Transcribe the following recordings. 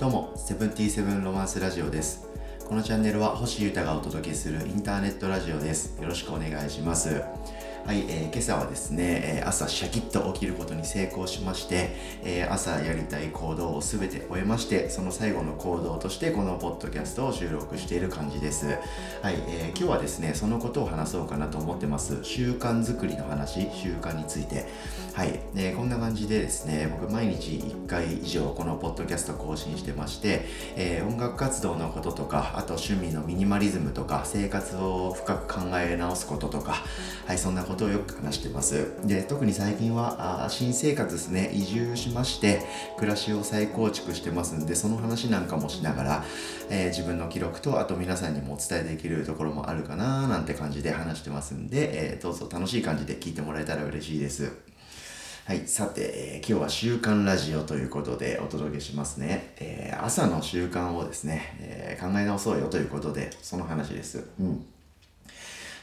どうも、セブンティーセブンロマンスラジオです。このチャンネルは星優太がお届けするインターネットラジオです。よろしくお願いします。はい、えー今朝はですね、え朝シャキッと起きることに成功しまして、えー朝やりたい行動をすべて終えまして、その最後の行動としてこのポッドキャストを収録している感じです。はい、えー今日はですね、そのことを話そうかなと思ってます。習慣作りの話、習慣について。はい、でこんな感じでですね、僕毎日1回以上このポッドキャスト更新してまして、えー音楽活動のこととか、あと趣味のミニマリズムとか、生活を深く考え直すこととか、はい、そんなことをよく話してます。で、特に最近は、あ新生活ですね、移住しまして、暮らしを再構築してますんで、その話なんかもしながら、えー自分の記録と、あと皆さんにもお伝えできるところもあるかななんて感じで話してますんで、えーどうぞ楽しい感じで聞いてもらえたら嬉しいです。はい、さて、えー今日は習慣ラジオということでお届けしますね。えー朝の習慣をですね、え考え直そうよということで、その話です。うん。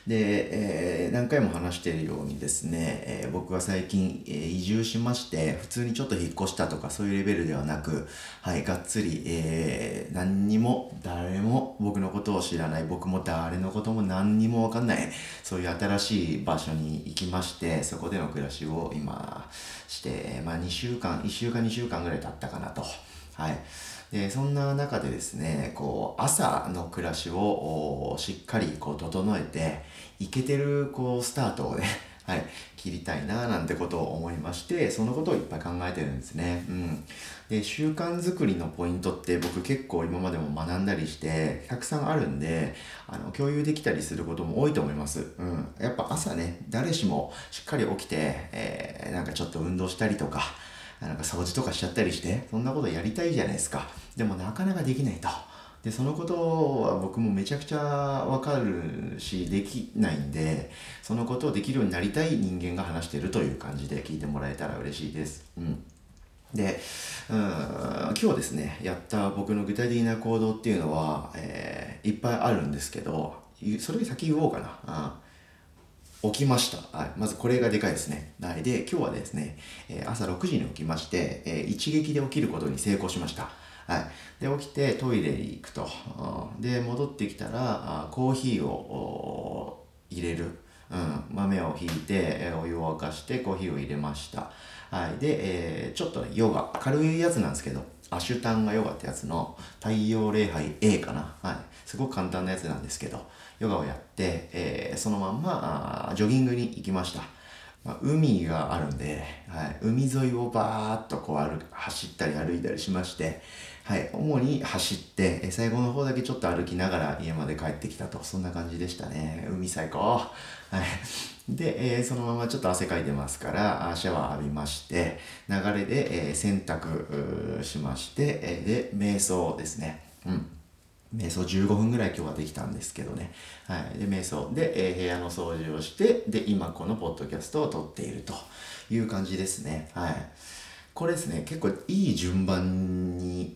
で、えー何回も話しているようにですね、えー僕は最近、えー移住しまして、普通にちょっと引っ越したとかそういうレベルではなく、はい、がっつり、えー何にも誰も僕のことを知らない、僕も誰のことも何にもわかんない、そういう新しい場所に行きまして、そこでの暮らしを今して、まあ2週間、1週間2週間ぐらい経ったかなと。はい。でそんな中でですねこう朝の暮らしをしっかりこう整えていけてるこうスタートをね はい、切りたいななんてことを思いましてそのことをいっぱい考えてるんですね。うん、で習慣作りのポイントって僕結構今までも学んだりしてたくさんあるんであの共有できたりすることも多いと思います。うん、やっぱ朝ね誰しもしっかり起きて、えーなんかちょっと運動したりとかなんか掃除とかしちゃったりしてそんなことやりたいじゃないですか。でもなかなかできないと。でそのことは僕もめちゃくちゃわかるしできないんでそのことをできるようになりたい人間が話してるという感じで聞いてもらえたら嬉しいです。うん。で、うん、今日ですね、やった僕の具体的な行動っていうのは、えーいっぱいあるんですけど、それより先言おうかな。うん起きました。はい。まずこれがでかいですね。はい。で、今日はですね、え朝6時に起きまして、え一撃で起きることに成功しました。はい。で、起きてトイレに行くと。で、戻ってきたら、コーヒーを入れる。うん。豆をひいて、えお湯を沸かしてコーヒーを入れました。はい。で、えーちょっとね、ヨガ、軽いやつなんですけど、アシュタンガヨガってやつの太陽礼拝 A かな。はい。すごく簡単なやつなんですけど、ヨガをやって、えーそのまんまジョギングに行きました。まあ、海があるんで、はい、海沿いをバーっとこう歩走ったり歩いたりしまして、はい、主に走って、え最後の方だけちょっと歩きながら家まで帰ってきたと、そんな感じでしたね。海最高。はい。で、えーそのままちょっと汗かいてますから、シャワー浴びまして、流れで、えー洗濯しまして、えで、瞑想ですね。うん。瞑想15分ぐらい今日はできたんですけどね。はい。で、瞑想で、えー部屋の掃除をして、で、今このポッドキャストを撮っているという感じですね。はい。これですね、結構いい順番に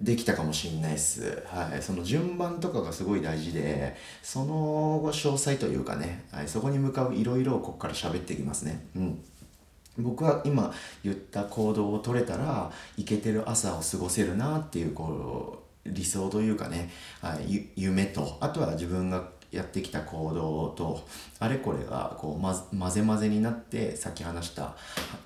できたかもしれないです。はい。その順番とかがすごい大事で、その詳細というかね、はい、そこに向かういろいろをここから喋っていきますね。うん。僕は今言った行動を取れたらいけてる朝を過ごせるなっていうこう理想というかね、はい、夢とあとは自分がやってきた行動とあれこれがこうま混ぜ混ぜになってさっき話した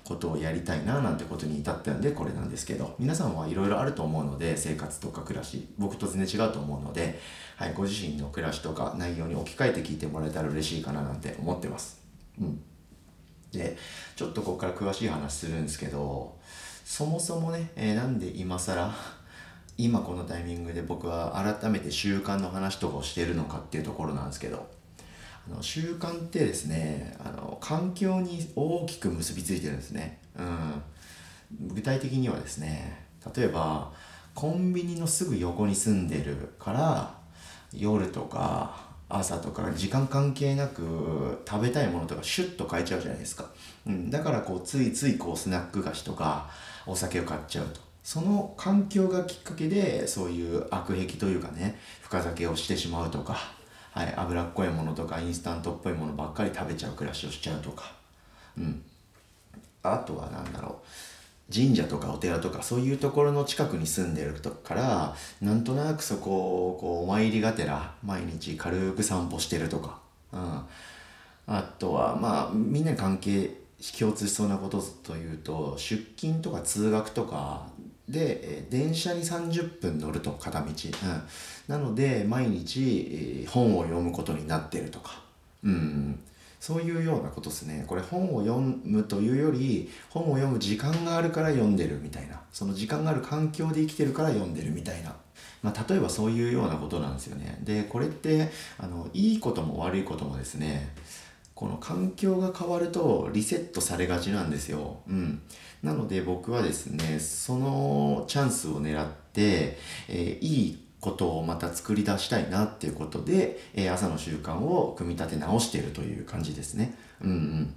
ことをやりたいななんてことに至ったんでこれなんですけど皆さんはいろいろあると思うので生活とか暮らし僕と全然違うと思うので、はい、ご自身の暮らしとか内容に置き換えて聞いてもらえたら嬉しいかななんて思ってます。うんでちょっとここから詳しい話するんですけどそもそもね、えーなんで今更今このタイミングで僕は改めて習慣の話とかをしてるのかっていうところなんですけどあの習慣ってですねあの環境に大きく結びついてるんですね、うん、具体的にはですね例えばコンビニのすぐ横に住んでるから夜とか朝とか時間関係なく食べたいものとかシュッと買えちゃうじゃないですか、うん、だからこうついついこうスナック菓子とかお酒を買っちゃうと。その環境がきっかけでそういう悪癖というかね深酒をしてしまうとか、はい、脂っこいものとかインスタントっぽいものばっかり食べちゃう暮らしをしちゃうとか。うん。あとは何だろう。神社とかお寺とかそういうところの近くに住んでるとからなんとなくそこをこうお参りがてら毎日軽く散歩してるとか、うん、あとはまあみんなに関係共通しそうなことというと出勤とか通学とかで電車に30分乗ると片道、うん、なので毎日本を読むことになってるとか、うん、そういうようなことですね。これ本を読むというより本を読む時間があるから読んでるみたいな。その時間がある環境で生きてるから読んでるみたいな、まあ、例えばそういうようなことなんですよね。でこれってあのいいことも悪いこともですね。この環境が変わるとリセットされがちなんですよ。うん。なので僕はですね、そのチャンスを狙って、えー、いいことをまた作り出したいなっていうことで、えー、朝の習慣を組み立て直しているという感じですね。うんうん。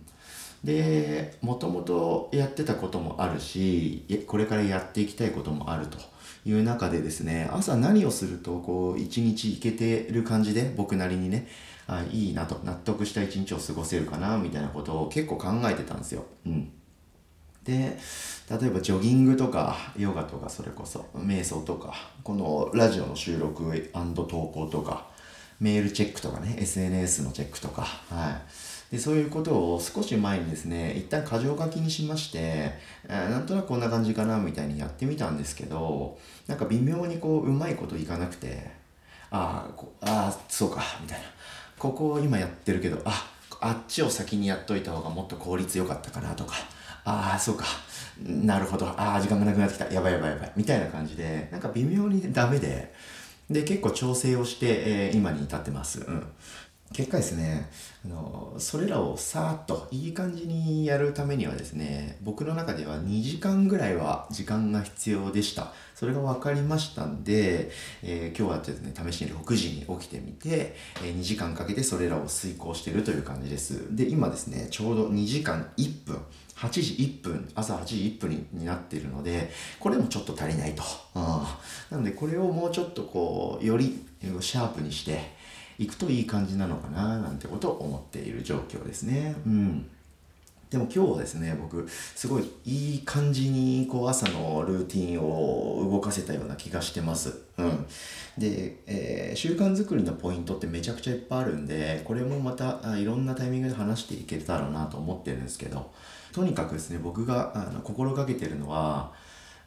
で、もともとやってたこともあるし、これからやっていきたいこともあるという中でですね、朝何をするとこう一日いけてる感じで僕なりにね、あいいなと納得した一日を過ごせるかなみたいなことを結構考えてたんですよ。うん、で例えばジョギングとかヨガとかそれこそ瞑想とかこのラジオの収録投稿とかメールチェックとかね SNS のチェックとか、はい、でそういうことを少し前にですね一旦箇条書きにしまして、なんとなくこんな感じかなみたいにやってみたんですけどなんか微妙にこううまいこといかなくてああそうかみたいな。ここを今やってるけどああっちを先にやっといた方がもっと効率良かったかなとかああそうか。なるほど。ああ時間がなくなってきた。やばいやばいやばい。みたいな感じでなんか微妙にダメでで結構調整をして、えー、今に至ってます、うん、結果ですねあのそれらをさーっといい感じにやるためにはですね僕の中では2時間ぐらいは時間が必要でした。それが分かりましたんで、えー、今日はですね試しに6時に起きてみて、えー、2時間かけてそれらを遂行しているという感じです。で今ですねちょうど2時間1分8時1分朝8時1分になっているのでこれもちょっと足りないと、うん、なのでこれをもうちょっとこうよりシャープにして行くといい感じなのかななんてことを思っている状況ですね。うん。でも今日はですね、僕、すごいいい感じに、こう、朝のルーティンを動かせたような気がしてます。うん。で、えー、習慣作りのポイントってめちゃくちゃいっぱいあるんで、これもまたいろんなタイミングで話していけたらなと思ってるんですけど、とにかくですね、僕があの心がけてるのは、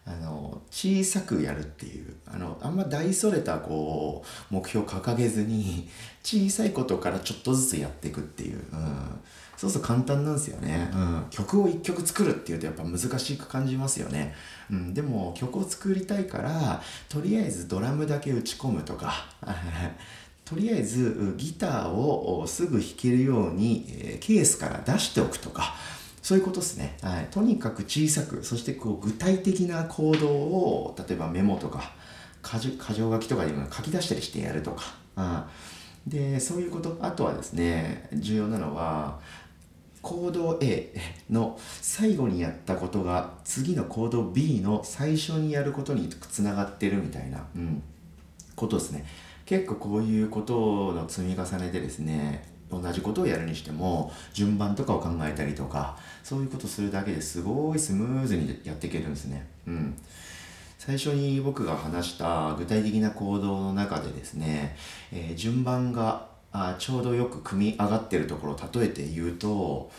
あの小さくやるっていうあのあんま大それたこう目標掲げずに 小さいことからちょっとずつやっていくっていう、うん、そうすると簡単なんですよね、うん、曲を1曲作るっていうとやっぱ難しく感じますよね、うん、でも曲を作りたいからとりあえずドラムだけ打ち込むとか とりあえずギターをすぐ弾けるようにケースから出しておくとかそういうことですね。はい。とにかく小さく、そしてこう具体的な行動を、例えばメモとか、箇条書きとかでも書き出したりしてやるとか。うん、で、そういうこと。あとはですね、重要なのは、行動 A の最後にやったことが次の行動 B の最初にやることにつながってるみたいな、うん、ことですね。結構こういうことの積み重ねでですね同じことをやるにしても順番とかを考えたりとかそういうことするだけですごいスムーズにやっていけるんですね。うん。最初に僕が話した具体的な行動の中でですね、えー、順番があちょうどよく組み上がってるところを例えて言うと、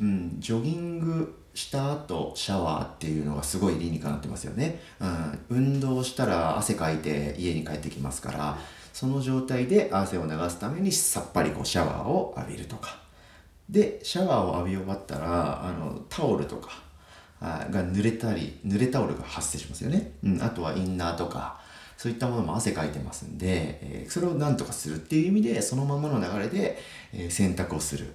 うん、ジョギングした後シャワーっていうのがすごい理にかなってますよね。うん、運動したら汗かいて家に帰ってきますから、その状態で汗を流すためにさっぱりこうシャワーを浴びるとか。でシャワーを浴び終わったらあのタオルとかが濡れたり濡れタオルが発生しますよね、うん、あとはインナーとかそういったものも汗かいてますんで、えー、それを何とかするっていう意味でそのままの流れで、えー、洗濯をする。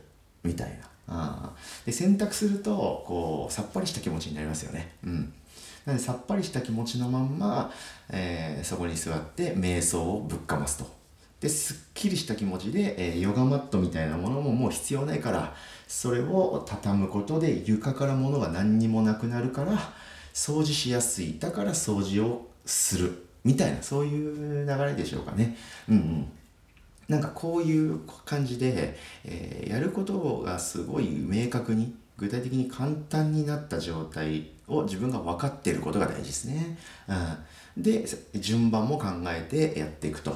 みたいな。あで洗濯するとこうさっぱりした気持ちになりますよね。うん。なのでさっぱりした気持ちのまんま、えー、そこに座って瞑想をぶっかますと。ですっきりした気持ちで、えー、ヨガマットみたいなものももう必要ないからそれを畳むことで床から物が何にもなくなるから掃除しやすいだから掃除をするみたいなそういう流れでしょうかね。うんうんなんかこういう感じで、えー、やることがすごい明確に具体的に簡単になった状態を自分が分かっていることが大事ですね。うん、で順番も考えてやっていくと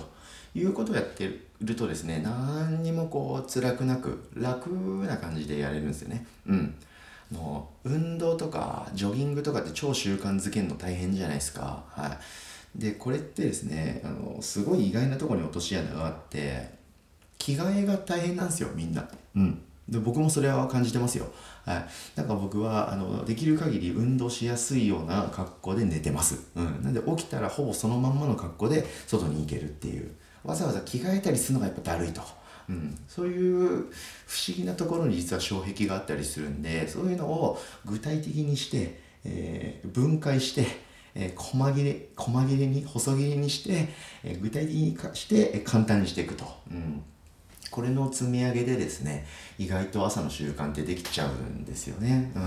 いうことをやってるとですね何にもこう辛くなく楽な感じでやれるんですよね。うんの運動とかジョギングとかって超習慣づけるの大変じゃないですか。はい、でこれってですねあのすごい意外なところに落とし穴があって着替えが大変なんですよみんな。うんで僕もそれは感じてますよ。はい。なんか僕は、あの、できる限り運動しやすいような格好で寝てます。うん。なんで起きたらほぼそのまんまの格好で外に行けるっていう。わざわざ着替えたりするのがやっぱだるいと。うん、そういう不思議なところに実は障壁があったりするんでそういうのを具体的にして、えー、分解して、えー、細切れ細切れに細切れにして、えー、具体的にして、簡単にしていくと。うんこれの積み上げでですね意外と朝の習慣ってできちゃうんですよね。うん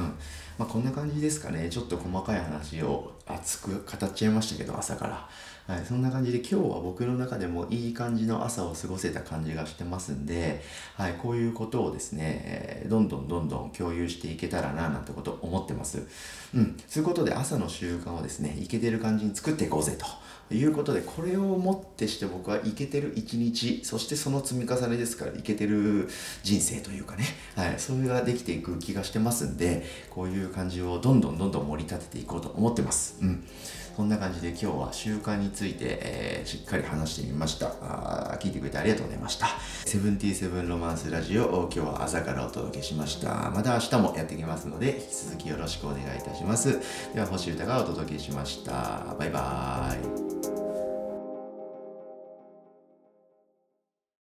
まあ、こんな感じですかねちょっと細かい話を熱く語っちゃいましたけど朝から。はい、そんな感じで今日は僕の中でもいい感じの朝を過ごせた感じがしてますんで、はい、こういうことをですね、えー、どんどんどんどん共有していけたらななんてこと思ってます。うん、そういうことで朝の習慣をですね、いけてる感じに作っていこうぜと。いうことでこれをもってして僕はいけてる一日そしてその積み重ねですからいけてる人生というかね、はい、それができていく気がしてますんでこういう感じをどんどんどんどん盛り立てていこうと思ってます。うんそんな感じで今日は習慣について、えー、しっかり話してみましたあ。聞いてくれてありがとうございました。セブンティーセブンロマンスラジオを今日は朝からお届けしました。また明日もやってきますので、引き続きよろしくお願いいたします。では、星歌がお届けしました。バイバーイ。